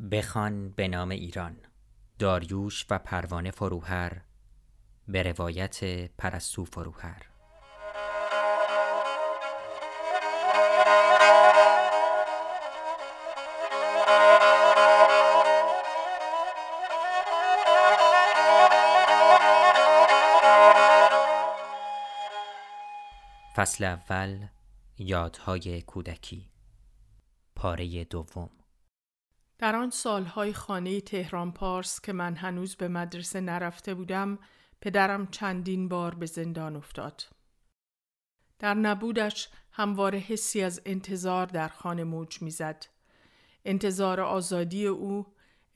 بخوان به نام ایران. داریوش و پروانه فروهر به روایت پرستو فروهر. فصل اول یادهای کودکی. پاره دوم. در آن سالهای خانه تهران پارس که من هنوز به مدرسه نرفته بودم پدرم چندین بار به زندان افتاد. در نبودش همواره حسی از انتظار در خانه موج می‌زد. انتظار آزادی او،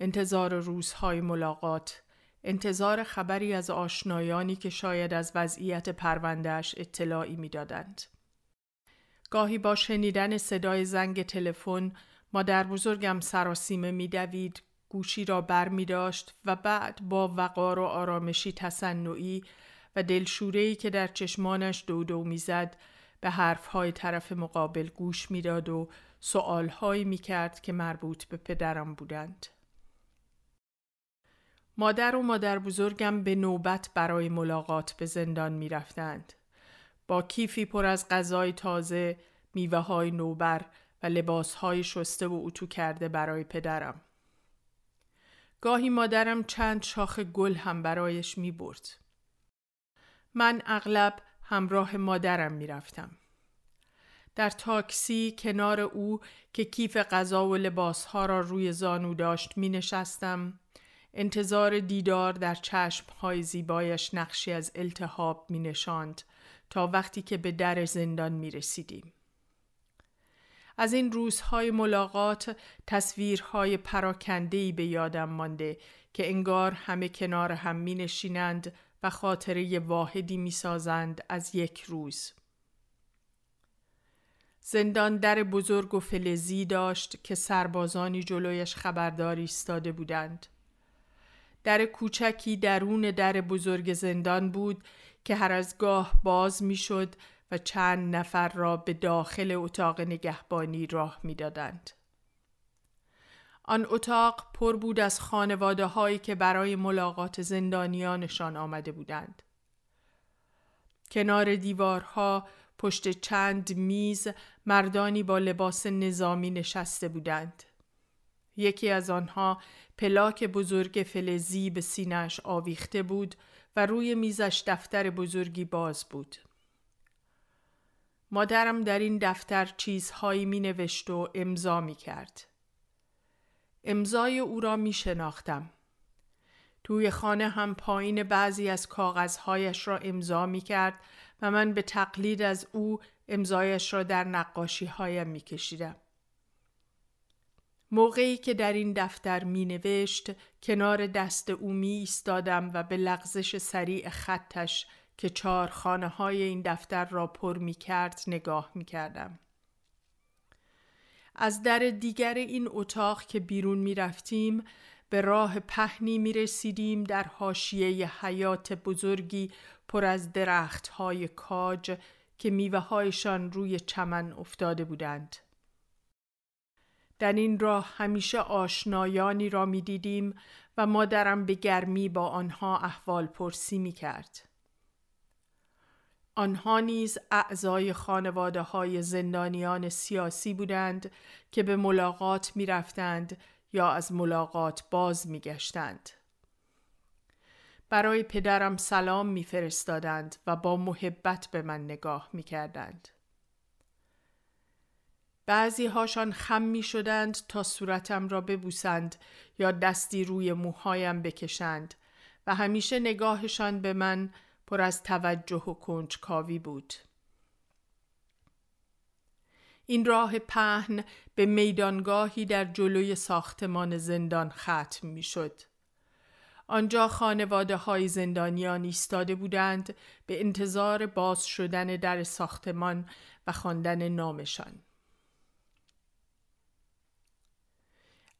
انتظار روزهای ملاقات، انتظار خبری از آشنایانی که شاید از وضعیت پروندهش اطلاعی می‌دادند. گاهی با شنیدن صدای زنگ تلفن مادر بزرگم سراسیمه میدوید گوشی را بر می داشت و بعد با وقار و آرامشی تصنعی و دلشورهی که در چشمانش دودو می‌زد به حرفهای طرف مقابل گوش می‌داد و سؤالهایی می کرد که مربوط به پدرم بودند. مادر و مادر بزرگم به نوبت برای ملاقات به زندان می رفتند. با کیفی پر از غذای تازه، میوه های نوبر و لباس های شسته و اتو کرده برای پدرم. گاهی مادرم چند شاخ گل هم برایش می برد. من اغلب همراه مادرم می رفتم. در تاکسی کنار او که کیف غذا و لباس ها را روی زانو داشت می نشستم. انتظار دیدار در چشم های زیبایش نقشی از التهاب می نشاند تا وقتی که به در زندان می رسیدیم. از این روزهای ملاقات تصویرهای پراکندهی به یادم مانده که انگار همه کنار هم می نشینند و خاطره واحدی می سازند از یک روز. زندان در بزرگ و فلزی داشت که سربازانی جلویش خبرداری ایستاده بودند. در کوچکی درون در بزرگ زندان بود که هر از گاه باز می‌شد و چند نفر را به داخل اتاق نگهبانی راه می‌دادند. آن اتاق پر بود از خانواده هایی که برای ملاقات زندانیانشان آمده بودند. کنار دیوارها پشت چند میز مردانی با لباس نظامی نشسته بودند. یکی از آنها پلاک بزرگ فلزی به سینش آویخته بود و روی میزش دفتر بزرگی باز بود. مادرم در این دفتر چیزهایی می نوشت و امضا می کرد. امضای او را می شناختم. توی خانه هم پایین بعضی از کاغذهایش را امضا می کرد و من به تقلید از او امضایش را در نقاشی هایم می کشیدم. موقعی که در این دفتر می نوشت کنار دست او می ایستادم و به لغزش سریع خطش که چهار خانه های این دفتر را پر می کرد نگاه می کردم. از در دیگر این اتاق که بیرون می رفتیم به راه پهنی می رسیدیم در حاشیه حیات بزرگی پر از درخت های کاج که میوه هایشان روی چمن افتاده بودند. در این راه همیشه آشنایانی را می دیدیم و مادرم به گرمی با آنها احوال پرسی می کرد. آنها نیز اعضای خانواده های زندانیان سیاسی بودند که به ملاقات می رفتند یا از ملاقات باز می گشتند. برای پدرم سلام می فرستادند و با محبت به من نگاه می کردند. بعضی هاشان خم می شدند تا صورتم را ببوسند یا دستی روی موهایم بکشند و همیشه نگاهشان به من پر از توجه و کنجکاوی بود. این راه پهن به میدانگاهی در جلوی ساختمان زندان ختم می شد. آنجا خانواده های زندانیان ایستاده بودند به انتظار باز شدن در ساختمان و خواندن نامشان.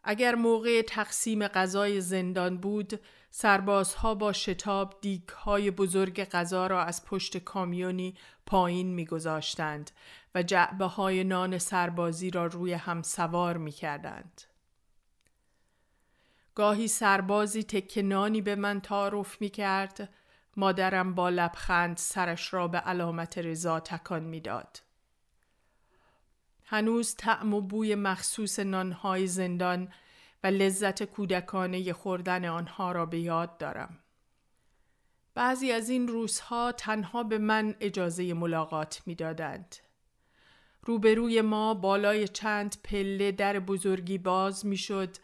اگر موقع تقسیم غذای زندان بود سربازها با شتاب دیگ های بزرگ غذا را از پشت کامیونی پایین میگذاشتند و جعبه های نان سربازی را روی هم سوار می کردند. گاهی سربازی تکنانی به من تعارف می کرد مادرم با لبخند سرش را به علامت رضا تکان می‌داد. هنوز طعم و بوی مخصوص نانهای زندان و لذت کودکانه خوردن آنها را به یاد دارم. بعضی از این روزها تنها به من اجازه ملاقات می‌دادند. روبروی ما بالای چند پله در بزرگی باز می‌شد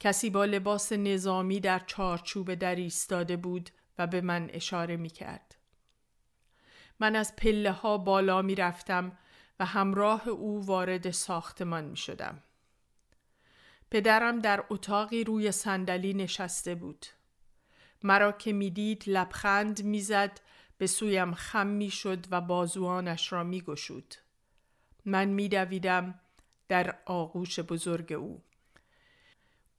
کسی با لباس نظامی در چارچوب در ایستاده بود و به من اشاره می کرد. من از پله ها بالا می رفتم و همراه او وارد ساختمان می شدم. پدرم در اتاقی روی صندلی نشسته بود. مرا که می‌دید لبخند می‌زد به سویم خم می‌شد و بازوانش را میگشود. من میدویدم در آغوش بزرگ او.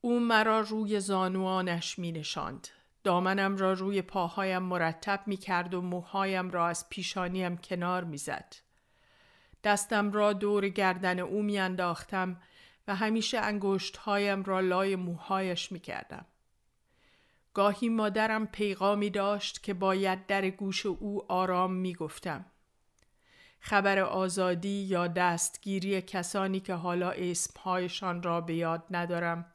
او مرا روی زانوانش می نشاند. دامنم را روی پاهایم مرتب می کرد و موهایم را از پیشانیم کنار می زد. دستم را دور گردن او می انداختم و همیشه انگشتهایم را لای موهایش می کردم. گاهی مادرم پیغامی داشت که باید در گوش او آرام می گفتم. خبر آزادی یا دستگیری کسانی که حالا اسمهایشان را به یاد ندارم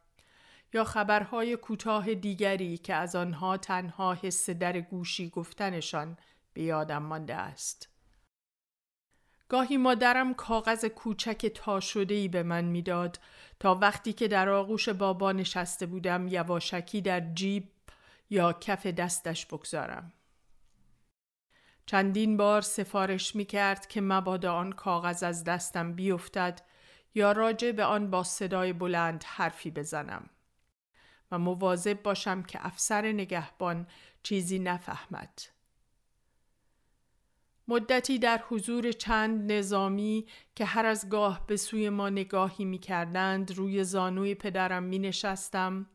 یا خبرهای کوتاه دیگری که از آنها تنها حس در گوشی گفتنشان به یادم مانده است. گاهی مادرم کاغذ کوچک تا شده ای به من می‌داد تا وقتی که در آغوش بابا نشسته بودم یواشکی در جیب یا کف دستش بگذارم. چندین بار سفارش می کرد که مبادا آن کاغذ از دستم بیفتد یا راجع به آن با صدای بلند حرفی بزنم. و مواظب باشم که افسر نگهبان چیزی نفهمد. مدتی در حضور چند نظامی که هر از گاه به سوی ما نگاهی می کردند روی زانوی پدرم می نشستم.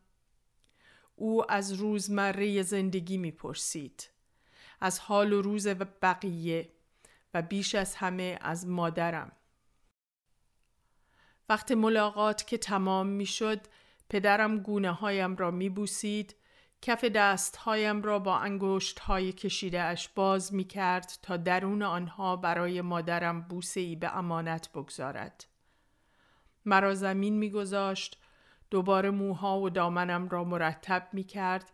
او از روزمره زندگی می پرسید. از حال و روز و بقیه و بیش از همه از مادرم. وقت ملاقات که تمام می شد پدرم گونه هایم را می بوسید کف دست هایم را با انگشت های کشیده اش باز می کرد تا درون آنها برای مادرم بوسه ای به امانت بگذارد. مرا زمین می گذاشت دوباره موها و دامنم را مرتب می کرد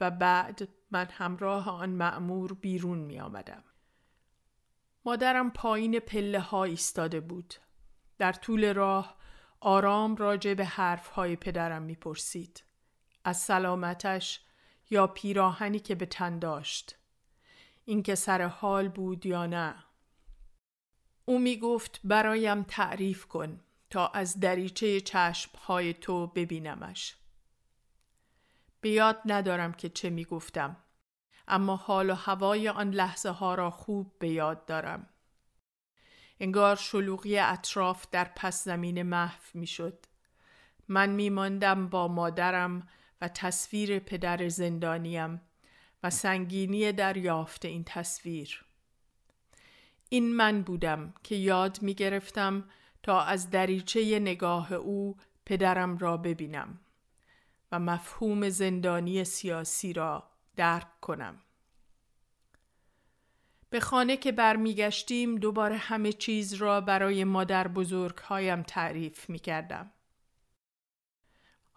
و بعد من همراه آن معمور بیرون می آمدم. مادرم پایین پله ها ایستاده بود. در طول راه آرام راجع به های پدرم می‌پرسید. از سلامتش یا پیراهنی که به تن داشت. اینکه سر حال بود یا نه. او می گفت برایم تعریف کن تا از دریچه های تو ببینمش. به یاد ندارم که چه می گفتم. اما حال و هوای آن لحظه ها را خوب به یاد دارم. انگار شلوغی اطراف در پس زمین محو می شد. من می ماندم با مادرم و تصویر پدر زندانیم و سنگینی دریافت این تصویر. این من بودم که یاد می گرفتم تا از دریچه نگاه او پدرم را ببینم و مفهوم زندانی سیاسی را درک کنم. به خانه که برمیگشتیم دوباره همه چیز را برای مادر بزرگ هایم تعریف می کردم.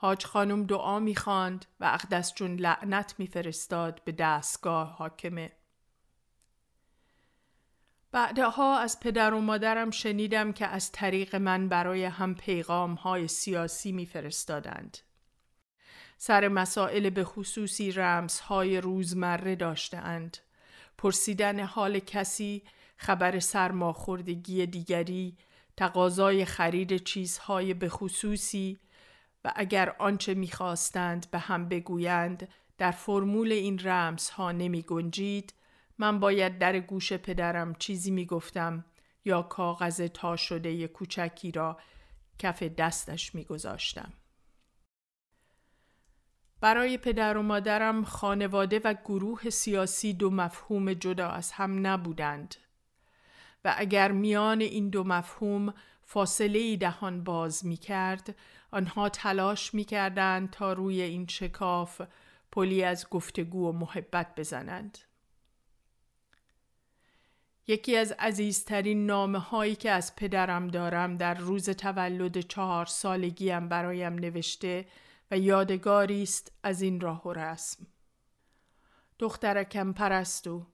حاج خانم دعا می خاند و اقدس جون لعنت می فرستاد به دستگاه حاکمه. بعدها از پدر و مادرم شنیدم که از طریق من برای هم پیغام های سیاسی می فرستادند. سر مسائل به خصوصی رمز های روزمره داشتند. پرسیدن حال کسی، خبر سرماخوردگی دیگری، تقاضای خرید چیزهای به خصوصی و اگر آنچه می‌خواستند به هم بگویند در فرمول این رمز ها نمی گنجید من باید در گوش پدرم چیزی می گفتم یا کاغذ تا شده کوچکی را کف دستش می گذاشتم. برای پدر و مادرم خانواده و گروه سیاسی دو مفهوم جدا از هم نبودند و اگر میان این دو مفهوم فاصله دهان باز می کرد آنها تلاش می کردند تا روی این شکاف پلی از گفتگو و محبت بزنند. یکی از عزیزترین نامه هایی که از پدرم دارم در روز تولد چهار سالگیم برایم نوشته و یادگاری است از این راه و رسم. دخترکم پرستو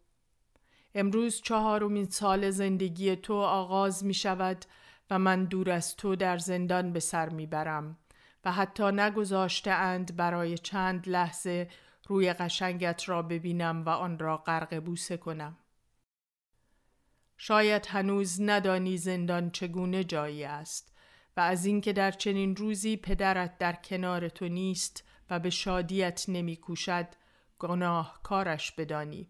امروز چهارمین سال زندگی تو آغاز می شود و من دور از تو در زندان به سر می برم و حتی نگذاشته اند برای چند لحظه روی قشنگت را ببینم و آن را غرق بوسه کنم. شاید هنوز ندانی زندان چگونه جایی است و از اینکه در چنین روزی پدرت در کنار تو نیست و به شادیت نمی کوشد گناه کارش بدانی.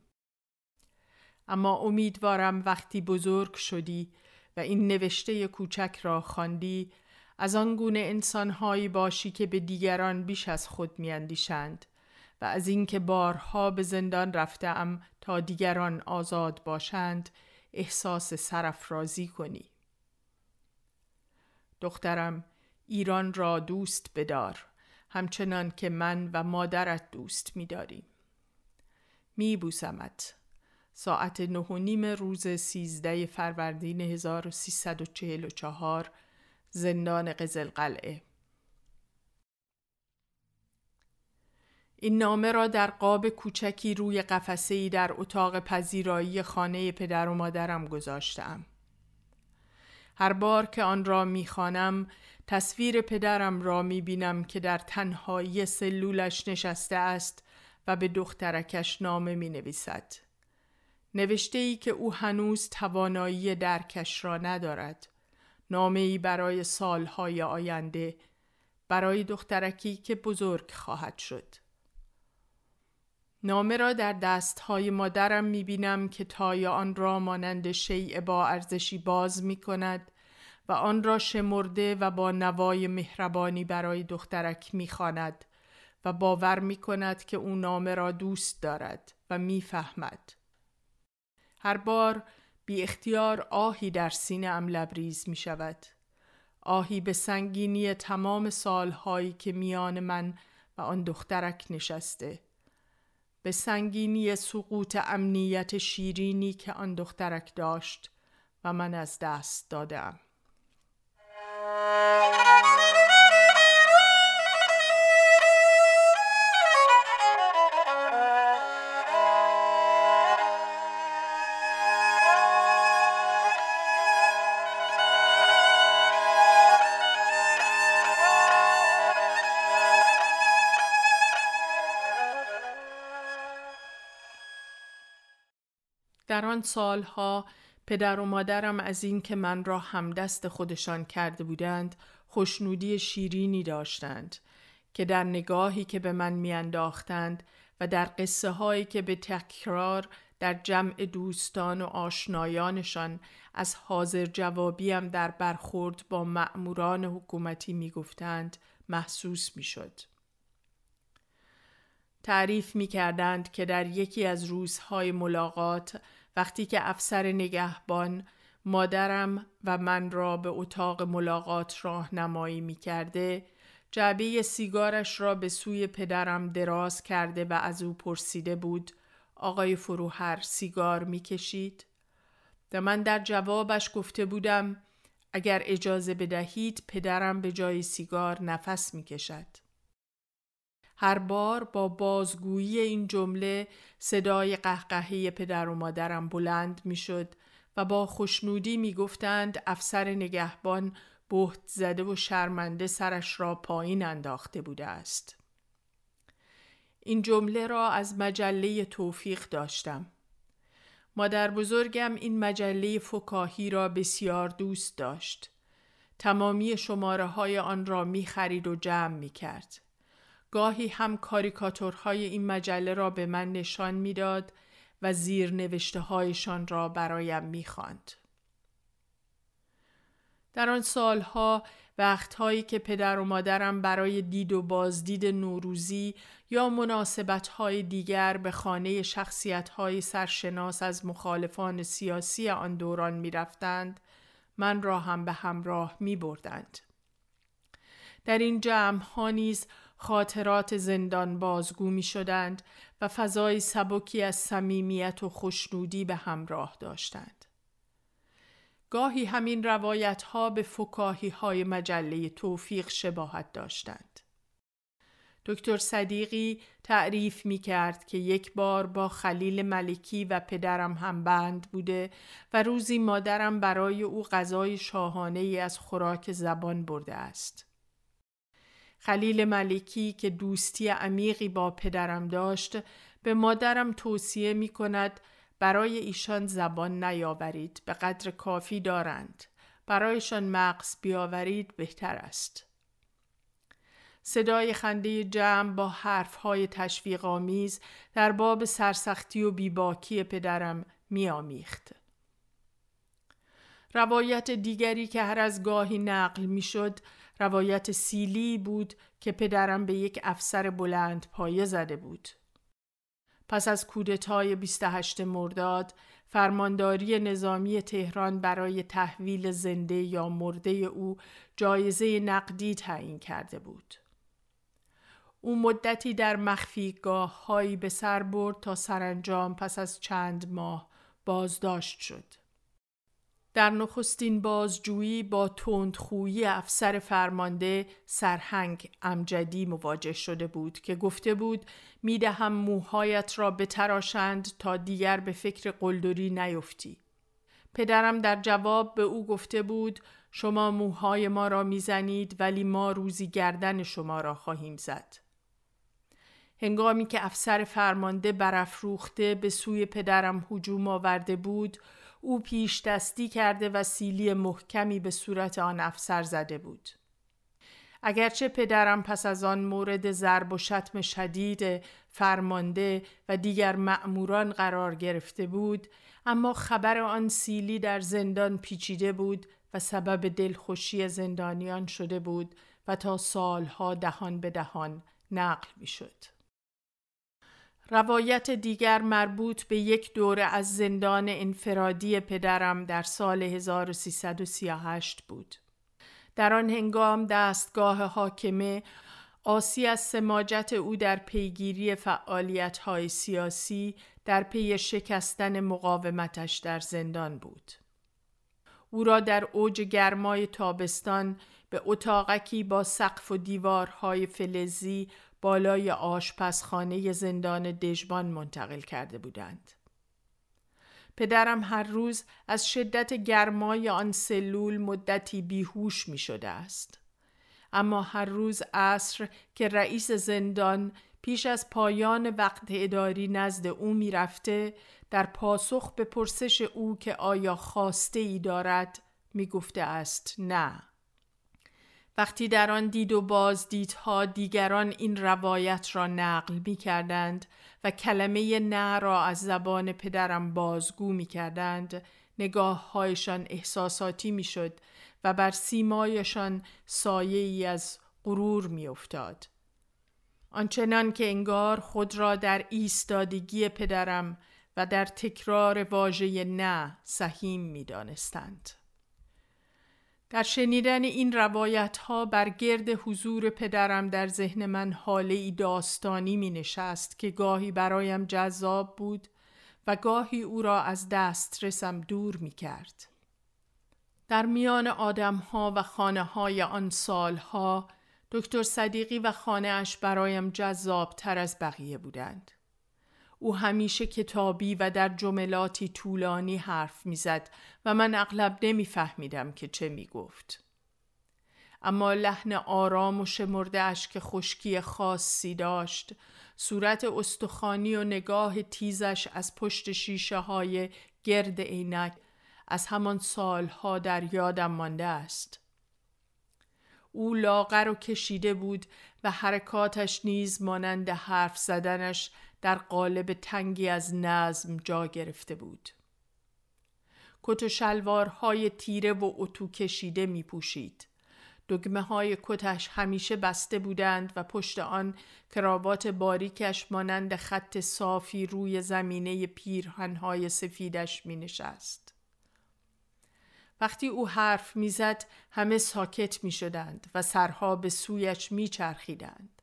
اما امیدوارم وقتی بزرگ شدی و این نوشته کوچک را خواندی از آن گونه انسانهایی باشی که به دیگران بیش از خود میاندیشند و از اینکه بارها به زندان رفتم تا دیگران آزاد باشند احساس سرفرازی کنی. دخترم ایران را دوست بدار همچنان که من و مادرت دوست می‌داریم. میبوسمت. ساعت نه نیم روز سیزده فروردین 1344 زندان قزل قلعه این نامه را در قاب کوچکی روی قفسه در اتاق پذیرایی خانه پدر و مادرم گذاشتم. هر بار که آن را می‌خوانم تصویر پدرم را می‌بینم که در تنهایی سلولش نشسته است و به دخترکش نامه می نویسد. نوشته ای که او هنوز توانایی درکش را ندارد. نامه ای برای سالهای آینده برای دخترکی که بزرگ خواهد شد. نامه را در دستهای مادرم می بینم که تای آن را مانند شیء با ارزشی باز می کند و آن را شمرده و با نوای مهربانی برای دخترک می خاند و باور می کند که او نامه را دوست دارد و می‌فهمد. هر بار بی اختیار آهی در سینه ام لبریز می شود. آهی به سنگینی تمام سالهایی که میان من و آن دخترک نشسته. به سنگینی سقوط امنیت شیرینی که آن دخترک داشت و من از دست دادم. آن سالها پدر و مادرم از این که من را همدست خودشان کرده بودند خوشنودی شیرینی داشتند که در نگاهی که به من میانداختند و در قصه هایی که به تکرار در جمع دوستان و آشنایانشان از حاضر جوابیم در برخورد با مأموران حکومتی می‌گفتند محسوس می‌شد. تعریف می کردند که در یکی از روزهای ملاقات وقتی که افسر نگهبان مادرم و من را به اتاق ملاقات راهنمایی می کرده جعبه سیگارش را به سوی پدرم دراز کرده و از او پرسیده بود آقای فروهر سیگار می کشید؟ و من در جوابش گفته بودم اگر اجازه بدهید پدرم به جای سیگار نفس می کشد. هر بار با بازگویی این جمله صدای قهقهه پدر و مادرم بلند می‌شد و با خوشنودی می‌گفتند افسر نگهبان بهت زده و شرمنده سرش را پایین انداخته بوده است. این جمله را از مجله توفیق داشتم. مادر بزرگم این مجله فکاهی را بسیار دوست داشت. تمامی شماره های آن را می خرید و جمع می کرد. گاهی هم کاریکاتورهای این مجله را به من نشان می‌داد و زیر نوشته هایشان را برایم می‌خواند. در آن سالها وقتهایی که پدر و مادرم برای دید و بازدید نوروزی یا مناسبتهای دیگر به خانه شخصیتهای سرشناس از مخالفان سیاسی آن دوران می رفتند، من را هم به همراه می بردند. در این جمع ها نیز خاطرات زندان بازگو می شدند و فضای سبکی از صمیمیت و خوشنودی به همراه داشتند. گاهی همین روایت ها به فکاهی های مجله توفیق شباهت داشتند. دکتر صدیقی تعریف می کرد که یک بار با خلیل ملکی و پدرم هم بند بوده و روزی مادرم برای او غذای شاهانه ای از خوراک زبان برده است. خلیل ملکی که دوستی عمیقی با پدرم داشت به مادرم توصیه می کند برای ایشان زبان نیاورید به قدر کافی دارند برایشان مغز بیاورید بهتر است صدای خنده جمع با حرفهای تشویق آمیز در باب سرسختی و بیباکی پدرم میآمیخت. روایت دیگری که هر از گاهی نقل می‌شد روایت سیلی بود که پدرم به یک افسر بلند پایه زده بود. پس از کودتای 28 مرداد فرمانداری نظامی تهران برای تحویل زنده یا مرده او جایزه نقدی تعیین کرده بود. او مدتی در مخفیگاه هایی به سر برد تا سرانجام پس از چند ماه بازداشت شد. در نخستین بازجویی با تندخویی افسر فرمانده سرهنگ امجدی مواجه شده بود که گفته بود می‌دهم موهایت را بتراشند تا دیگر به فکر قلدری نیفتی. پدرم در جواب به او گفته بود شما موهای ما را می‌زنید ولی ما روزی گردن شما را خواهیم زد. هنگامی که افسر فرمانده برافروخته به سوی پدرم هجوم آورده بود او پیش دستی کرده و سیلی محکمی به صورت آن افسر زده بود. اگرچه پدرم پس از آن مورد ضرب و شتم شدید فرمانده و دیگر مأموران قرار گرفته بود اما خبر آن سیلی در زندان پیچیده بود و سبب دلخوشی زندانیان شده بود و تا سالها دهان به دهان نقل می شد. روایت دیگر مربوط به یک دوره از زندان انفرادی پدرم در سال 1338 بود. در آن هنگام دستگاه حاکمه آسی از سماجت او در پیگیری فعالیت های سیاسی در پی شکستن مقاومتش در زندان بود. او را در اوج گرمای تابستان به اتاقکی با سقف و دیوارهای فلزی بالای آشپزخانه زندان دژبان منتقل کرده بودند. پدرم هر روز از شدت گرمای آن سلول مدتی بیهوش می شده است. اما هر روز عصر که رئیس زندان پیش از پایان وقت اداری نزد او می رفته در پاسخ به پرسش او که آیا خواسته ای دارد می گفته است نه. وقتی در آن دید و بازدیدها دیگران این روایت را نقل می کردند و کلمه نه را از زبان پدرم بازگو می کردند نگاه هایشان احساساتی می شد و بر سیمایشان سایه ای از غرور می افتاد. آنچنان که انگار خود را در ایستادگی پدرم و در تکرار واژه نه سهیم می دانستند. در شنیدن این روایت ها بر گرد حضور پدرم در ذهن من حاله ای داستانی می نشست که گاهی برایم جذاب بود و گاهی او را از دسترسم دور می کرد. در میان آدم ها و خانه های آن سالها دکتر صدیقی و خانه اش برایم جذاب تر از بقیه بودند. او همیشه کتابی و در جملاتی طولانی حرف می‌زد و من اغلب نمیفهمیدم که چه می‌گفت. اما لحن آرام و شمرده اش که خشکی خاصی داشت صورت استخوانی و نگاه تیزش از پشت شیشه های گرد عینک از همان سالها در یادم مانده است. او لاغر و کشیده بود و حرکاتش نیز مانند حرف زدنش در قالب تنگی از نظم جا گرفته بود. کت و شلوارهای تیره و اتو کشیده می پوشید. دگمه های کتش همیشه بسته بودند و پشت آن کراوات باریکش مانند خط صافی روی زمینه پیرهنهای سفیدش می نشست. وقتی او حرف می‌زد همه ساکت می شدند و سرها به سویش می چرخیدند.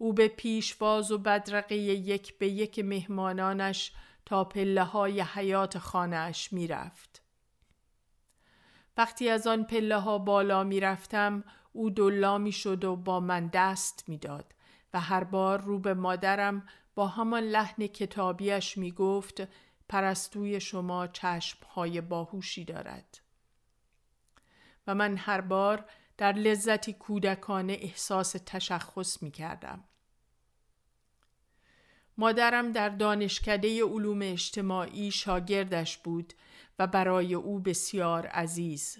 او به پیشواز و بدرقه یک به یک مهمانانش تا پله های حیات خانهاش می رفت. وقتی از آن پله ها بالا می رفتم او دلا می شد و با من دست می داد و هر بار رو به مادرم با همان لحن کتابیش می گفت پرستوی شما های باهوشی دارد و من هر بار در لذتی کودکانه احساس تشخص می کردم. مادرم در دانشکده علوم اجتماعی شاگردش بود و برای او بسیار عزیز.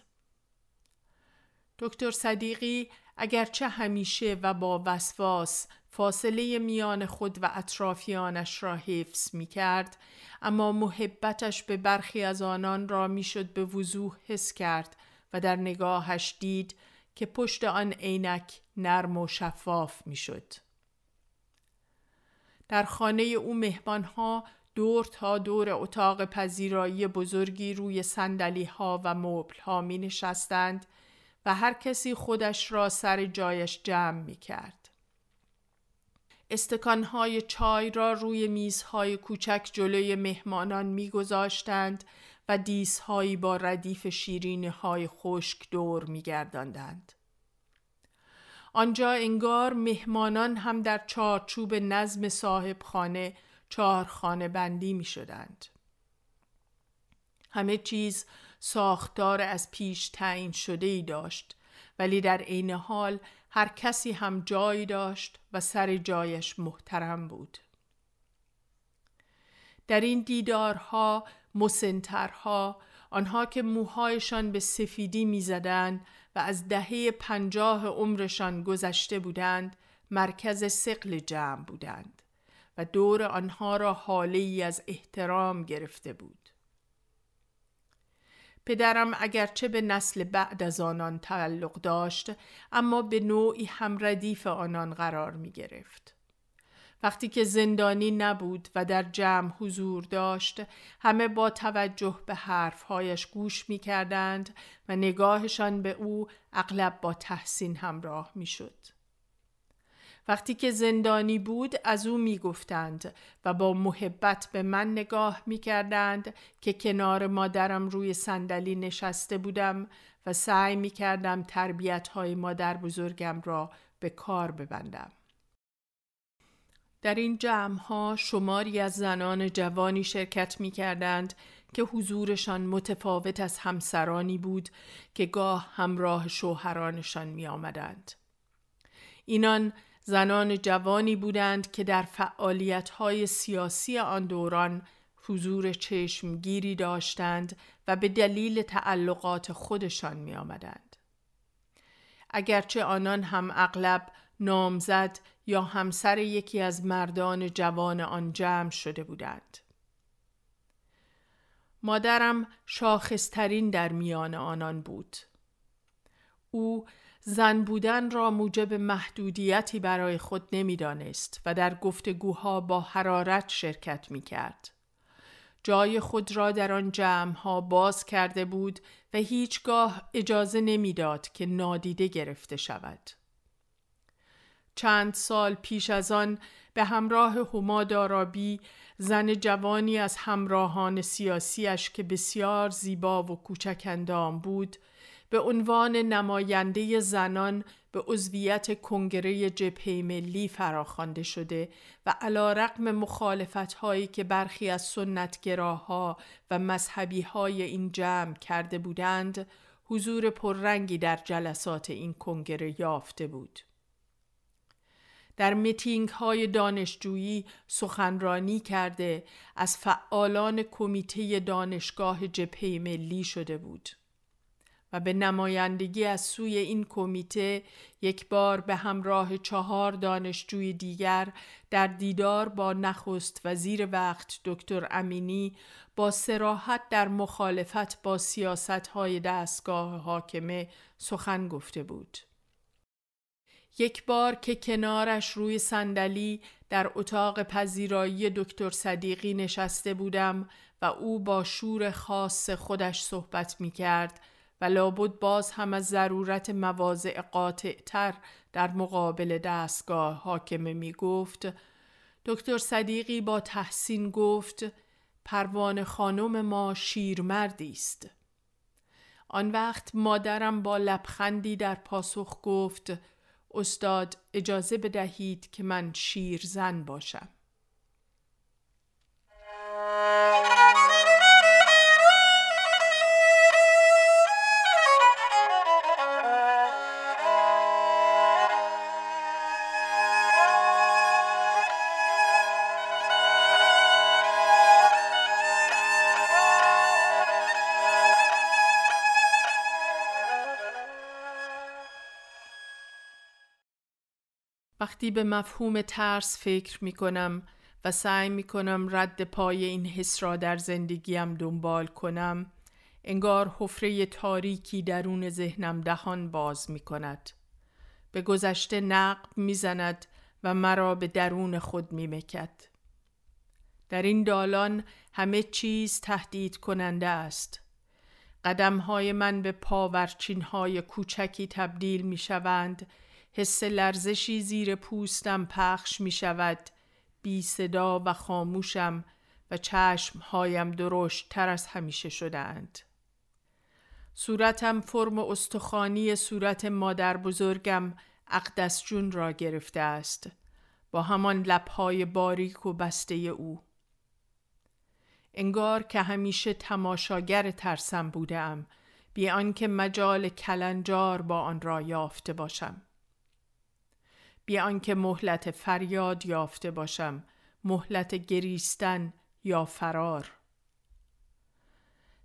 دکتر صدیقی اگرچه همیشه و با وسواس فاصله میان خود و اطرافیانش را حفظ می کرد اما محبتش به برخی از آنان را می‌شد به وضوح حس کرد و در نگاهش دید که پشت آن عینک نرم و شفاف می‌شد. در خانه او مهمانها دور تا دور اتاق پذیرایی بزرگی روی سندلی ها و مبل ها می نشستند و هر کسی خودش را سر جایش جمع می کرد. استکانهای چای را روی میزهای کوچک جلوی مهمانان میگذاشتند و دیسهایی با ردیف شیرین های خشک دور میگرداندند. آنجا انگار مهمانان هم در چارچوب نظم صاحب خانه چهار خانه بندی می شدند. همه چیز ساختار از پیش تعیین شده ای داشت ولی در عین حال هر کسی هم جایی داشت و سر جایش محترم بود. در این دیدارها مسنترها آنها که موهایشان به سفیدی می‌زدند و از دهه پنجاه عمرشان گذشته بودند مرکز سقل جمع بودند و دور آنها را حاله ای از احترام گرفته بود. پدرم اگرچه به نسل بعد از آنان تعلق داشت اما به نوعی هم ردیف آنان قرار می گرفت. وقتی که زندانی نبود و در جمع حضور داشت همه با توجه به حرفهایش گوش می کردند و نگاهشان به او اغلب با تحسین همراه می شد. وقتی که زندانی بود از او می گفتند و با محبت به من نگاه می کردند که کنار مادرم روی صندلی نشسته بودم و سعی می کردم تربیت های مادر بزرگم را به کار ببندم. در این جمع ها شماری از زنان جوانی شرکت می کردند که حضورشان متفاوت از همسرانی بود که گاه همراه شوهرانشان می آمدند. اینان زنان جوانی بودند که در های سیاسی آن دوران حضور چشمگیری داشتند و به دلیل تعلقات خودشان می آمدند. اگرچه آنان هم اغلب نامزد یا همسر یکی از مردان جوان آن جمع شده بودند. مادرم شاخصترین در میان آنان بود. او زن بودن را موجب محدودیتی برای خود نمی‌دانست و در گفتگوها با حرارت شرکت می کرد. جای خود را در آن جمعها باز کرده بود و هیچگاه اجازه نمی‌داد که نادیده گرفته شود. چند سال پیش از آن به همراه هما دارابی زن جوانی از همراهان سیاسیش که بسیار زیبا و کوچک اندام بود به عنوان نماینده زنان به عضویت کنگره جبهه ملی فراخوانده شده و علا رقم مخالفت هایی که برخی از سنتگراها و مذهبی های این جمع کرده بودند حضور پررنگی در جلسات این کنگره یافته بود. در میتینگ های دانشجویی سخنرانی کرده از فعالان کمیته دانشگاه جبهه ملی شده بود. و به نمایندگی از سوی این کمیته یک بار به همراه چهار دانشجوی دیگر در دیدار با نخست وزیر وقت دکتر امینی با سراحت در مخالفت با سیاست های دستگاه حاکمه سخن گفته بود. یک بار که کنارش روی صندلی در اتاق پذیرایی دکتر صدیقی نشسته بودم و او با شور خاص خودش صحبت می کرد و لابد باز هم از ضرورت مواضع قاطع تر در مقابل دستگاه حاکمه می گفت دکتر صدیقی با تحسین گفت پروان خانم ما شیرمردی است. آن وقت مادرم با لبخندی در پاسخ گفت استاد اجازه بدهید که من شیرزن باشم. وقتی به مفهوم ترس فکر می کنم و سعی می کنم رد پای این حس را در زندگیم دنبال کنم انگار حفره تاریکی درون ذهنم دهان باز می کند. به گذشته نقب می زند و مرا به درون خود می مکد. در این دالان همه چیز تهدید کننده است. قدم های من به پاورچین های کوچکی تبدیل می شوند حس لرزشی زیر پوستم پخش می شود بی صدا و خاموشم و چشمهایم درشت تر از همیشه شدهاند. صورتم فرم استخوانی صورت مادر بزرگم اقدس جون را گرفته است با همان لبهای باریک و بسته او. انگار که همیشه تماشاگر ترسم بودم بی آنکه مجال کلنجار با آن را یافته باشم. بی آنکه مهلت فریاد یافته باشم مهلت گریستن یا فرار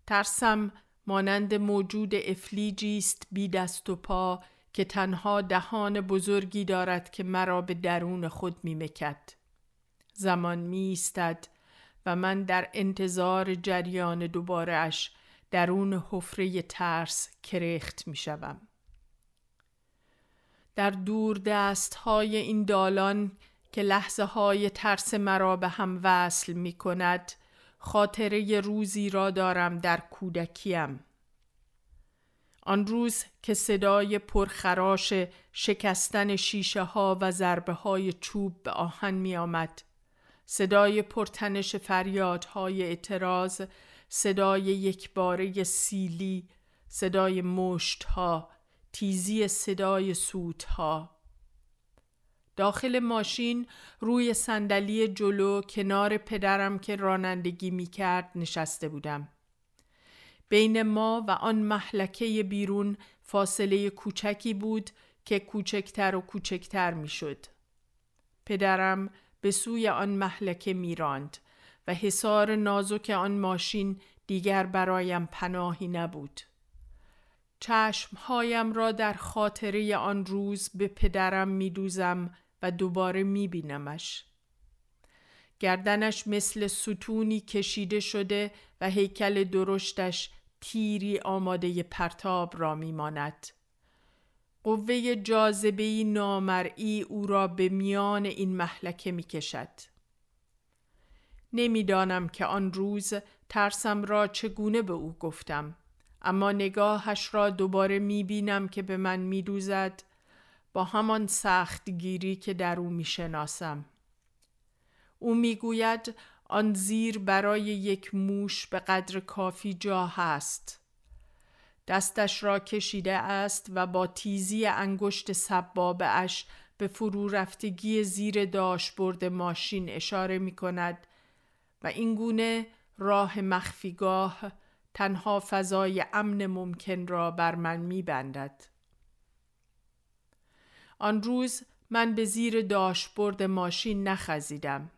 ترسم مانند موجود افلیجی است بی دست و پا که تنها دهان بزرگی دارد که مرا به درون خود می مکد. زمان می استد و من در انتظار جریان دوباره اش درون حفره ترس کرخت می شوم. در دور دست های این دالان که لحظه های ترس مرا به هم وصل می کند خاطره روزی را دارم در کودکیم آن روز که صدای پرخراش شکستن شیشه ها و ضربه های چوب به آهن می آمد. صدای پرتنش فریادهای اعتراض صدای یکباره سیلی صدای مشت ها تیزی صدای سوتها داخل ماشین روی صندلی جلو کنار پدرم که رانندگی می کرد نشسته بودم. بین ما و آن محلکه بیرون فاصله کوچکی بود که کوچکتر و کوچکتر می شد. پدرم به سوی آن محلکه می راند و حصار نازک آن ماشین دیگر برایم پناهی نبود. چشمهایم را در خاطره آن روز به پدرم می دوزم و دوباره می بینمش. گردنش مثل ستونی کشیده شده و هیکل درشتش تیری آماده پرتاب را میماند. قوه جاذبه نامرئی او را به میان این محلکه می کشد. نمی‌دانم که آن روز ترسم را چگونه به او گفتم. اما نگاهش را دوباره می بینم که به من می دوزد با همان سخت گیری که در او می شناسم. او می گوید آن زیر برای یک موش به قدر کافی جا هست. دستش را کشیده است و با تیزی انگشت سبابه اش به فرو رفتگی زیر داشبورد ماشین اشاره می کند و اینگونه راه مخفیگاه تنها فضای امن ممکن را بر من می بندد. آن روز من به زیر داشبورد ماشین نخزیدم.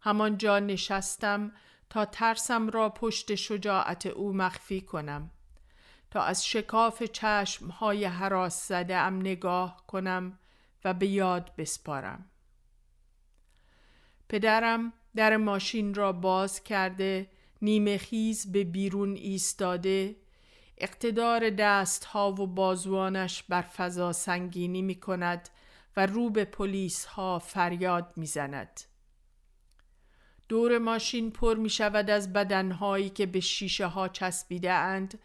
همانجا نشستم تا ترسم را پشت شجاعت او مخفی کنم. تا از شکاف چشم های حراس زده ام نگاه کنم و به یاد بسپارم. پدرم در ماشین را باز کرده نیمه خیز به بیرون ایستاده اقتدار دست ها و بازوانش بر فضا سنگینی می کند و رو به پلیس ها فریاد می زند. دور ماشین پر می شود از بدنهایی که به شیشه ها چسبیده اند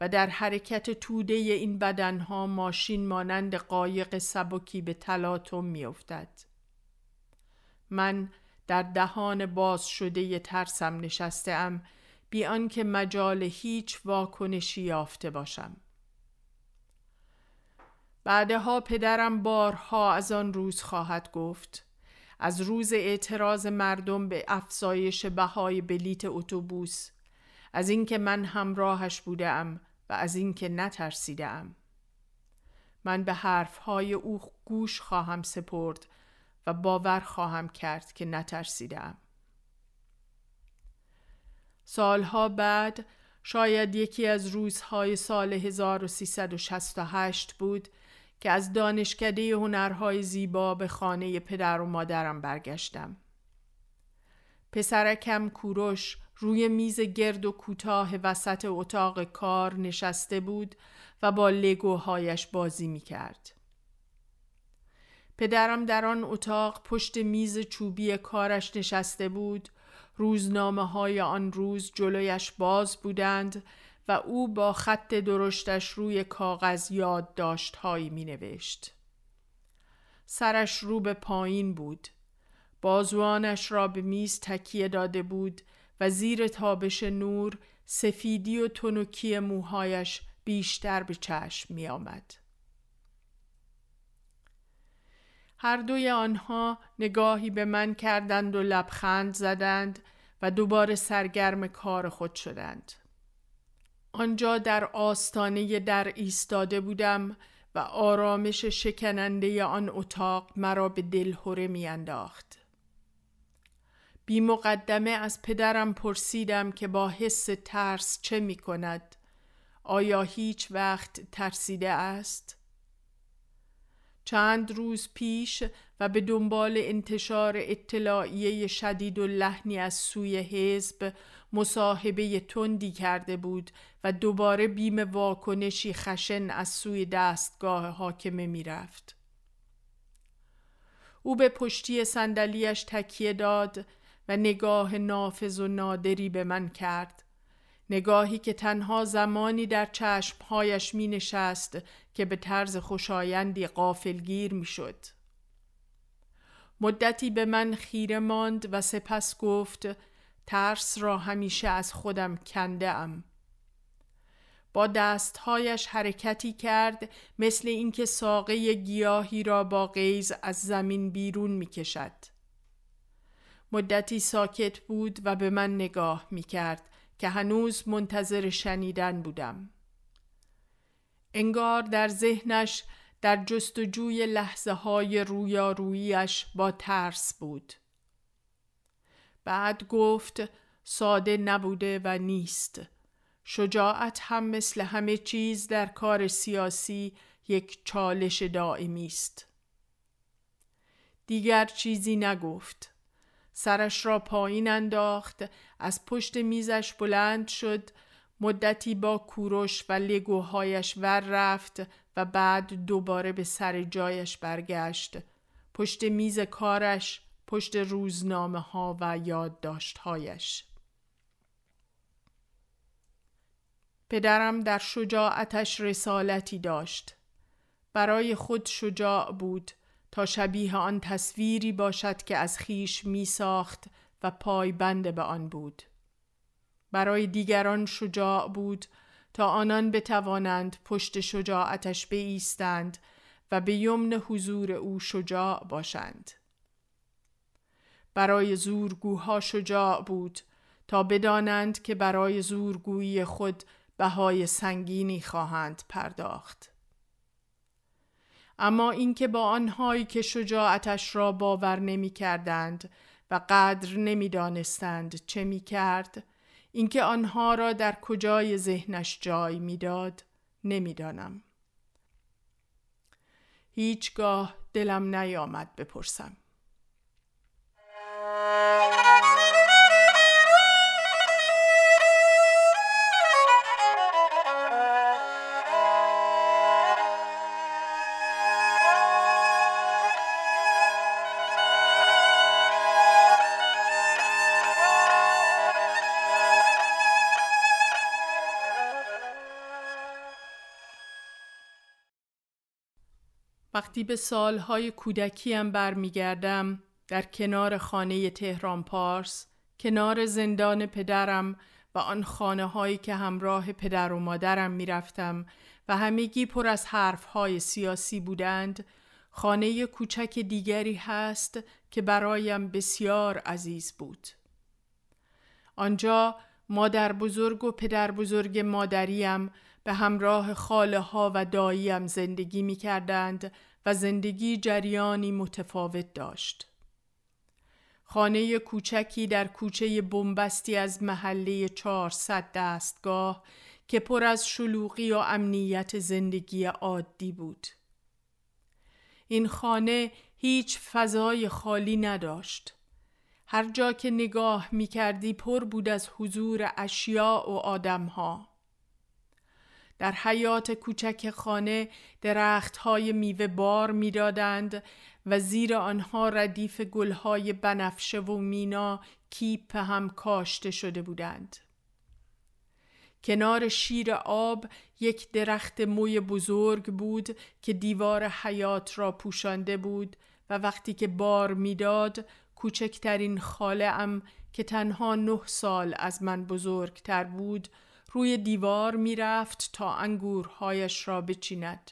و در حرکت توده این بدنها ماشین مانند قایق سبکی به تلاطم می افتد. من در دهان باز شده ترسم نشسته ام بی آنکه مجال هیچ واکنشی یافته باشم. بعدها پدرم بارها از آن روز خواهد گفت از روز اعتراض مردم به افزایش بهای بلیت اتوبوس از اینکه من همراهش بودم و از اینکه نترسیدم من به حرفهای او گوش خواهم سپرد و باور خواهم کرد که نترسیدم سالها بعد شاید یکی از روزهای سال 1368 بود که از دانشکده هنرهای زیبا به خانه پدر و مادرم برگشتم. پسرکم کوروش روی میز گرد و کوتاه وسط اتاق کار نشسته بود و با لگوهایش بازی می کرد. پدرم در آن اتاق پشت میز چوبی کارش نشسته بود روزنامه های آن روز جلویش باز بودند و او با خط درشتش روی کاغذ یادداشت هایی می نوشت. سرش رو به پایین بود. بازوانش را به میز تکیه داده بود و زیر تابش نور سفیدی و تنوکی موهایش بیشتر به چشم می آمد. هر دوی آنها نگاهی به من کردند و لبخند زدند و دوباره سرگرم کار خود شدند. آنجا در آستانه در ایستاده بودم و آرامش شکننده آن اتاق مرا به دلهوره میانداخت. بی مقدمه از پدرم پرسیدم که با حس ترس چه می کند؟ آیا هیچ وقت ترسیده است؟ چند روز پیش و به دنبال انتشار اطلاعیه شدید و لحنی از سوی حزب مصاحبه تندی کرده بود و دوباره بیم واکنشی خشن از سوی دستگاه حاکمه می‌رفت. او به پشتی صندلیاش تکیه داد و نگاه نافذ و نادری به من کرد نگاهی که تنها زمانی در چشمهایش می نشست که به طرز خوشایندی قافلگیر می شد. مدتی به من خیره ماند و سپس گفت ترس را همیشه از خودم کنده ام. با دستهایش حرکتی کرد مثل اینکه ساقه گیاهی را با قیز از زمین بیرون می کشد. مدتی ساکت بود و به من نگاه می کرد که هنوز منتظر شنیدن بودم. انگار در ذهنش در جستجوی لحظه های رویاروییش با ترس بود. بعد گفت ساده نبوده و نیست. شجاعت هم مثل همه چیز در کار سیاسی یک چالش دائمی است. دیگر چیزی نگفت. سرش را پایین انداخت از پشت میزش بلند شد مدتی با کوروش و لگوهایش ور رفت و بعد دوباره به سر جایش برگشت. پشت میز کارش پشت روزنامه ها و یادداشتهایش. پدرم در شجاعتش رسالتی داشت. برای خود شجاع بود تا شبیه آن تصویری باشد که از خیش می ساخت و پایبند به آن بود. برای دیگران شجاع بود تا آنان بتوانند پشت شجاعتش بایستند و به یمن حضور او شجاع باشند. برای زورگوها شجاع بود تا بدانند که برای زورگویی خود بهای سنگینی خواهند پرداخت. اما اینکه با آنهایی که شجاعتش را باور نمی کردند و قدر نمی دانستند چه می کرد اینکه آنها را در کجای ذهنش جای می‌داد نمی‌دانم. هیچگاه دلم نیامد بپرسم. وقتی به سالهای کودکیم برمیگردم در کنار خانه تهران پارس کنار زندان پدرم و آن خانه هایی که همراه پدر و مادرم می‌رفتم و همگی پر از حرف های سیاسی بودند خانه کوچک دیگری هست که برایم بسیار عزیز بود. آنجا مادر بزرگ و پدر بزرگ مادریم به همراه خاله ها و داییم زندگی می کردند و زندگی جریانی متفاوت داشت. خانه کوچکی در کوچه بنبستی از محله 400 دستگاه که پر از شلوغی و امنیت زندگی عادی بود. این خانه هیچ فضای خالی نداشت. هر جا که نگاه می کردی پر بود از حضور اشیاء و آدمها. در حیات کوچک خانه درخت های میوه بار می‌دادند و زیر آنها ردیف گلهای بنفشه و مینا کیپ هم کاشته شده بودند. کنار شیر آب یک درخت موی بزرگ بود که دیوار حیات را پوشانده بود و وقتی که بار می‌داد کوچکترین خاله ام که تنها نه سال از من بزرگتر بود روی دیوار می‌رفت تا انگورهایش را بچیند.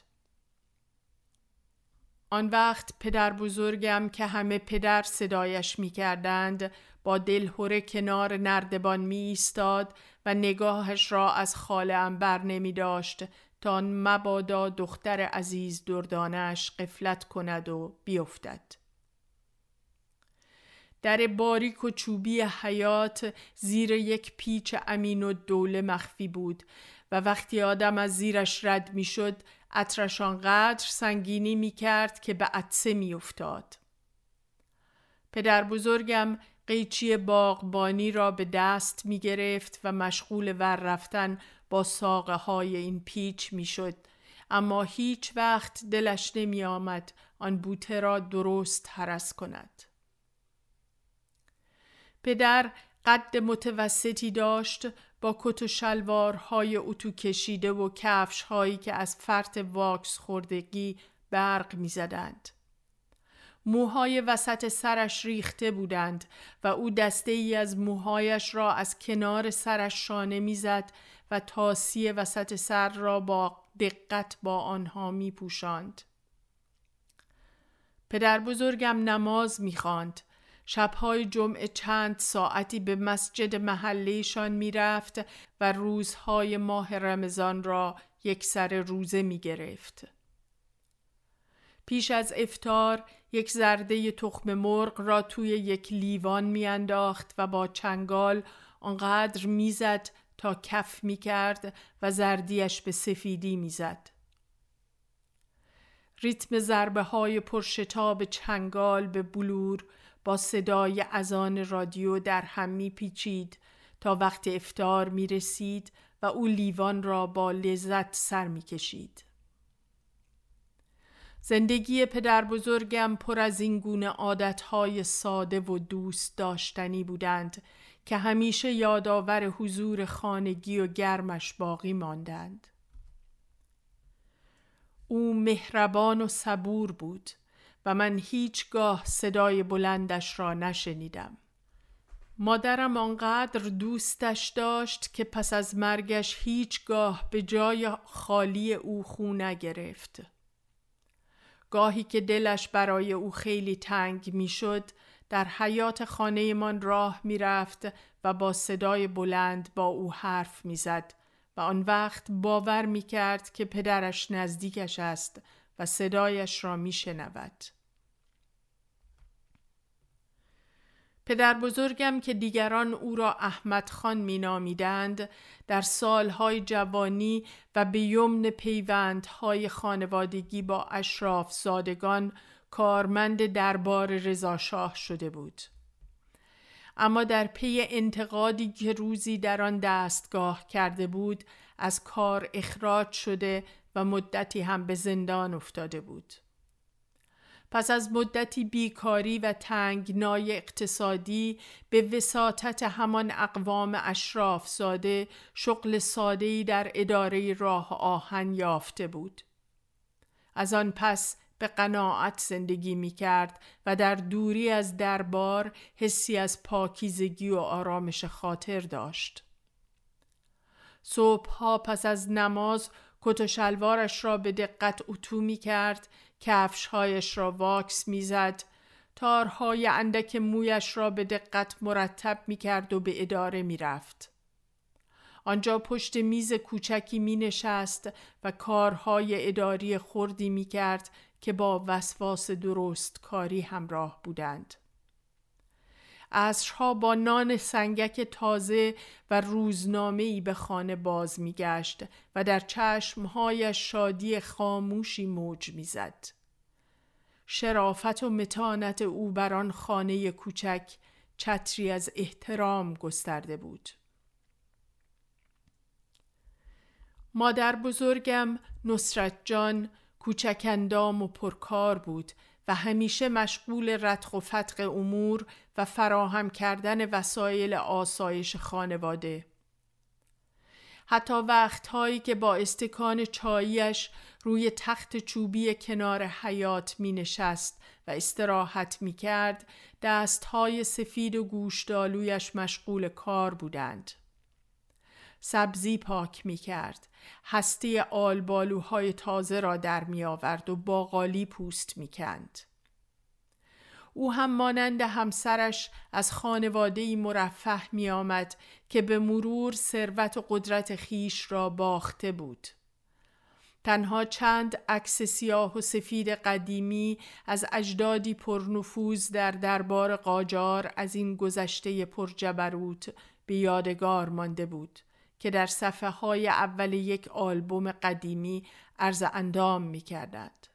آن وقت پدر بزرگم که همه پدر صدایش می کردند با دلهوره کنار نردبان می ایستاد و نگاهش را از خاله ام بر نمی داشت تا مبادا دختر عزیز دردانش قفلت کند و بیفتد. در باریک و چوبی حیات زیر یک پیچ امین و دوله مخفی بود و وقتی آدم از زیرش رد می شد عطرش آنقدر سنگینی می کرد که به عطسه می افتاد. پدر بزرگم قیچی باغبانی را به دست می گرفت و مشغول ور رفتن با ساقه های این پیچ می شد. اما هیچ وقت دلش نمی آمد آن بوته را درست هرس کند. پدر قد متوسطی داشت با کت و شلوارهای اتو کشیده و کفش هایی که از فرط واکس خوردگی برق می‌زدند. موهای وسط سرش ریخته بودند و او دسته ای از موهایش را از کنار سرش شانه می‌زد و تاسی وسط سر را با دقت با آنها می. پدر بزرگم نماز می‌خواند شبهای جمعه چند ساعتی به مسجد محلیشان می‌رفت و روزهای ماه رمضان را یک سر روزه می گرفت. پیش از افتار یک زرده تخم مرغ را توی یک لیوان میانداخت و با چنگال آنقدر می‌زد تا کف می کرد و زردیش به سفیدی می‌زد. ریتم ضربه های پرشتاب چنگال به بلور با صدای ازان رادیو در هم می پیچید تا وقت افتار می رسید و او لیوان را با لذت سر می کشید. زندگی پدر بزرگم پر از این گونه عادتهای ساده و دوست داشتنی بودند که همیشه یادآور حضور خانگی و گرمش باقی ماندند. او مهربان و صبور بود و من هیچگاه صدای بلندش را نشنیدم. مادرم آنقدر دوستش داشت که پس از مرگش هیچگاه به جای خالی او خو نگرفت. گاهی که دلش برای او خیلی تنگ می‌شد در حیات خانهمان راه می‌رفت و با صدای بلند با او حرف می‌زد و آن وقت باور می کرد که پدرش نزدیکش است و صدایش را می شنود. پدر بزرگم که دیگران او را احمد خان می نامیدند در سالهای جوانی و به یمن پیوندهای خانوادگی با اشراف زادگان کارمند دربار رضاشاه شده بود. اما در پی انتقادی که روزی در آن دستگاه کرده بود از کار اخراج شده و مدتی هم به زندان افتاده بود. پس از مدتی بیکاری و تنگنای اقتصادی به وساطت همان اقوام اشراف ساده شغل سادهی در اداره راه آهن یافته بود. از آن پس به قناعت زندگی می کرد و در دوری از دربار حسی از پاکیزگی و آرامش خاطر داشت. صبحها پس از نماز کت و شلوارش را به دقت اتو می کرد کفشهایش را واکس می‌زد تارهای اندک مویش را به دقت مرتب می کرد و به اداره می رفت. آنجا پشت میز کوچکی می نشست و کارهای اداری خردی می کرد که با وسواس درست کاری همراه بودند. عصرها با نان سنگک تازه و روزنامه‌ای به خانه باز میگشت و در چشمهایش شادی خاموشی موج می‌زد. شرافت و متانت او بر آن خانه کوچک چتری از احترام گسترده بود. مادر بزرگم نصرت جان کوچک اندام و پرکار بود و همیشه مشغول رتق و فتق امور و فراهم کردن وسایل آسایش خانواده. حتی وقتهایی که با استکان چاییش روی تخت چوبی کنار حیات می نشست و استراحت می کرد دستهای سفید و گوشدالویش مشغول کار بودند. سبزی پاک می کرد. هستی آلبالوهای تازه را در می آورد و باقالی پوست می کند. او هم مانند همسرش از خانواده مرفه می آمد که به مرور ثروت و قدرت خیش را باخته بود. تنها چند عکس سیاه و سفید قدیمی از اجدادی پرنفوذ در دربار قاجار از این گذشته پرجبروت به یادگار مانده بود که در صفحه های اول یک آلبوم قدیمی عرض اندام می کردند.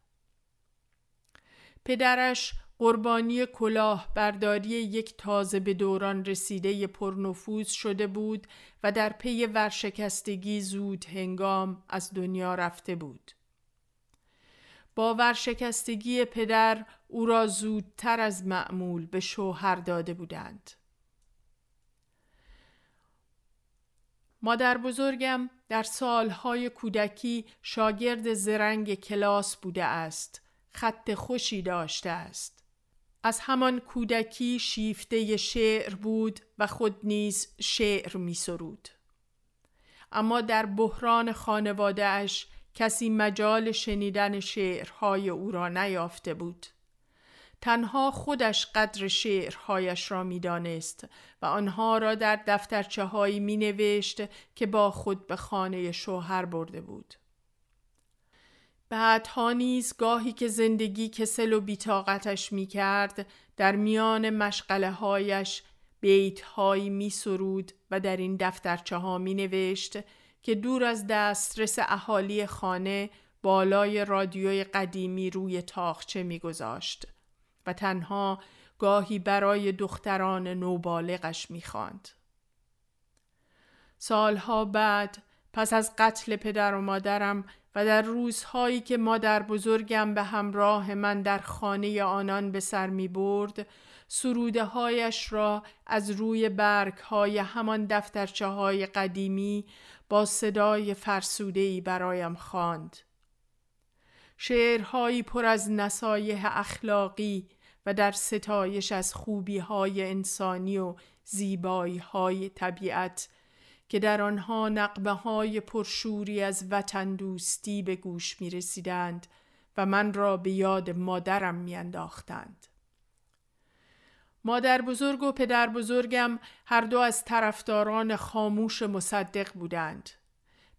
پدرش قربانی کلاه برداری یک تازه به دوران رسیده پرنفوذ شده بود و در پی ورشکستگی زود هنگام از دنیا رفته بود. با ورشکستگی پدر او را زودتر از معمول به شوهر داده بودند. مادر بزرگم در سالهای کودکی شاگرد زرنگ کلاس بوده است. خط خوشی داشته است. از همان کودکی شیفته شعر بود و خود نیز شعر می سرود. اما در بحران خانوادهش کسی مجال شنیدن شعرهای او را نیافته بود. تنها خودش قدر شعرهایش را می‌دانست و آنها را در دفترچه هایی می نوشت که با خود به خانه شوهر برده بود. بعدها نیز گاهی که زندگی کسل و بیتاقتش می کرد در میان مشغله هایش بیت هایی می سرود و در این دفترچه ها می نوشت که دور از دسترس اهالی خانه بالای رادیوی قدیمی روی تاخچه می گذاشت و تنها گاهی برای دختران نوبالغش می خاند. سالها بعد پس از قتل پدر و مادرم و در روزهایی که مادر بزرگم به همراه من در خانه آنان به سر می برد سروده هایش را از روی برگ های همان دفترچه های قدیمی با صدای فرسوده برایم خواند. شعرهایی پر از نصایح اخلاقی و در ستایش از خوبی های انسانی و زیبایی های طبیعت که در آنها نقبه های پرشوری از وطن دوستی به گوش می رسیدند و من را به یاد مادرم می انداختند. مادر بزرگ و پدر بزرگم هر دو از طرفداران خاموش مصدق بودند.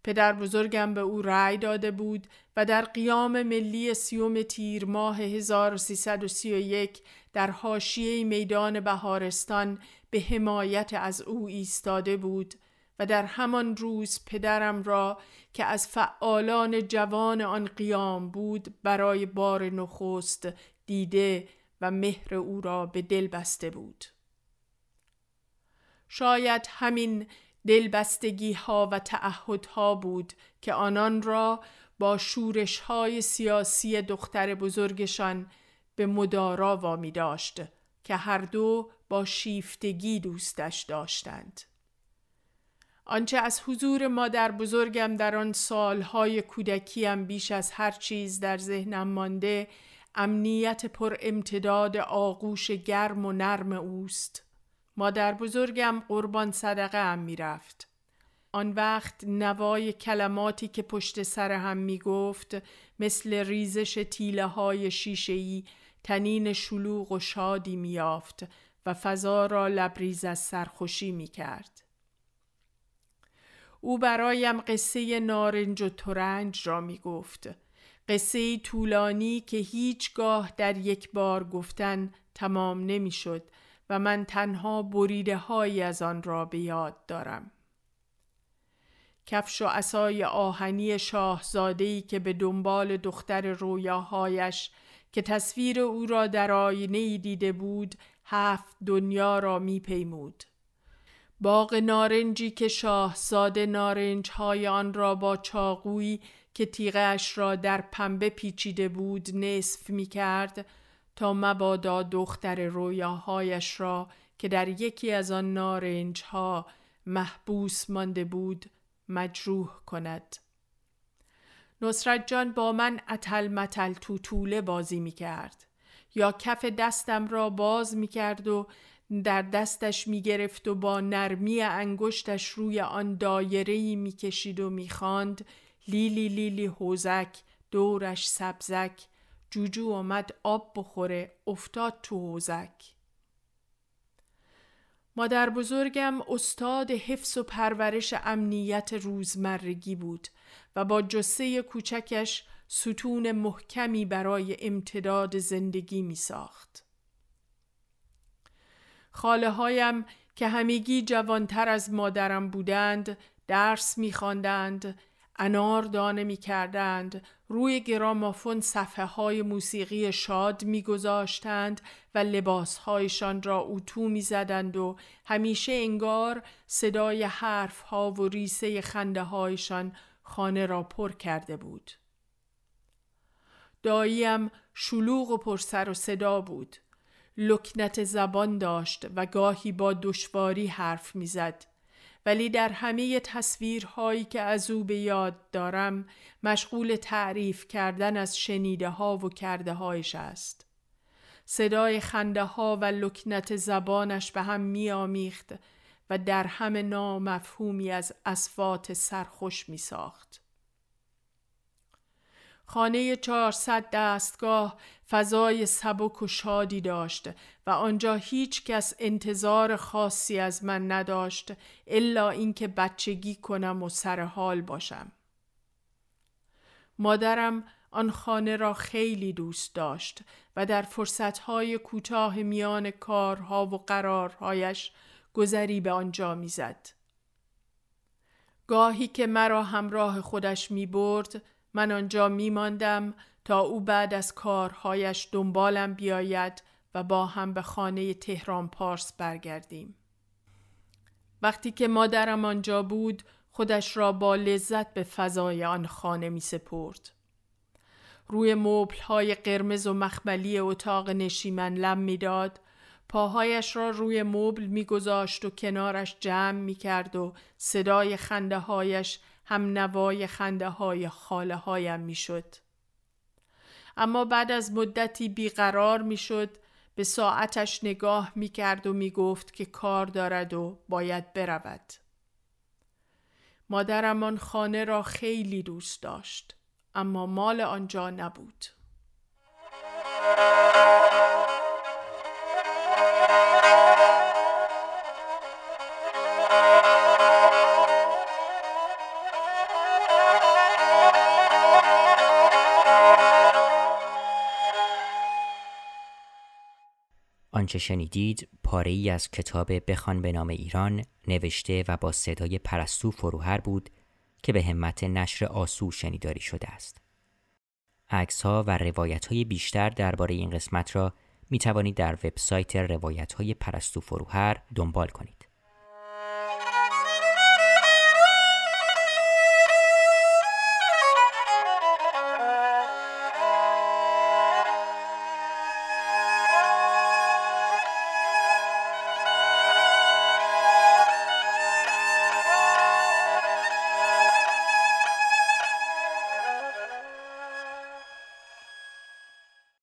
پدر بزرگم به او رأی داده بود و در قیام ملی سیوم تیر ماه 1331 در حاشیه میدان بهارستان به حمایت از او ایستاده بود و در همان روز پدرم را که از فعالان جوان آن قیام بود برای بار نخست دیده و مهر او را به دل بسته بود شاید همین دلبستگی ها و تعهد ها بود که آنان را با شورش های سیاسی دختر بزرگشان به مدارا وامی داشت که هر دو با شیفتگی دوستش داشتند. آنچه از حضور مادر بزرگم در آن سالهای کودکیم بیش از هر چیز در ذهنم مانده امنیت پر امتداد آغوش گرم و نرم اوست مادر بزرگم قربان صدقه هم می‌رفت آن وقت نوای کلماتی که پشت سر هم می گفت مثل ریزش تیله های شیشهی تنین شلوغ و شادی میافت و فضا را لبریز از سرخوشی می کرد. او برایم قصه نارنج و ترنج را می گفت. قصه طولانی که هیچگاه در یک بار گفتن تمام نمی شد و من تنها بریده های از آن را به یاد دارم. کفش و اسای آهنی شاهزادهی که به دنبال دختر رویاهایش که تصویر او را در آینه دیده بود هفت دنیا را می پیمود. باغ نارنجی که شاهزاده نارنج های آن را با چاقویی که تیغش را در پنبه پیچیده بود نصف می کرد تا مبادا دختر رویاهایش را که در یکی از آن نارنج ها محبوس مانده بود مجروح کند. نصرت جان با من اتل متل تو طوله بازی می کرد یا کف دستم را باز می کرد و در دستش می گرفت و با نرمی انگشتش روی آن دایره می کشید و می خاند لیلی لیلی حوزک دورش سبزک جوجو آمد آب بخوره افتاد تو حوزک مادر بزرگم استاد حفظ و پرورش امنیت روزمرگی بود و با جسه کوچکش ستون محکمی برای امتداد زندگی می ساخت. خاله هایم که همگی جوانتر از مادرم بودند درس می خواندند انار دانه می کردند روی گرامافون صفحه های موسیقی شاد می گذاشتند و لباس هایشان را اتو می زدند و همیشه انگار صدای حرف ها و ریسه خنده هایشان خانه را پر کرده بود. داییم شلوغ و پرسر و صدا بود. لکنت زبان داشت و گاهی با دشواری حرف می‌زد. ولی در همه تصویرهایی که از او به یاد دارم مشغول تعریف کردن از شنیده ها و کرده هایش است. صدای خنده ها و لکنت زبانش به هم می آمیخت و در همه نامفهومی از اسفات سرخوش می ساخت. خانه چهارصد دستگاه فضای سبک و شادی داشت و آنجا هیچ کس انتظار خاصی از من نداشت الا اینکه بچگی کنم و سر حال باشم. مادرم آن خانه را خیلی دوست داشت و در فرصتهای کوتاه میان کارها و قرارهایش گذری به آنجا می‌زد. گاهی که مرا همراه خودش می برد من آنجا می ماندم تا او بعد از کارهایش دنبالم بیاید و با هم به خانه تهران پارس برگردیم. وقتی که مادرم آنجا بود خودش را با لذت به فضای آن خانه می سپرد. روی موبل های قرمز و مخملی اتاق نشیمن لم می‌داد پاهایش را روی مبل میگذاشت و کنارش جمع می‌کرد و صدای خنده هایش هم نوای خنده های خاله هایم می‌شد. اما بعد از مدتی بیقرار می‌شد به ساعتش نگاه می‌کرد و می‌گفت که کار دارد و باید برود. مادرم آن خانه را خیلی دوست داشت اما مال آنجا نبود. آنچه شنیدید پاره ای از کتاب بخوان به نام ایران نوشته و با صدای پرستو فروهر بود که به همت نشر آسو شنیداری شده است. عکس ها و روایت های بیشتر درباره این قسمت را می توانید در وبسایت روایت های پرستو فروهر دنبال کنید.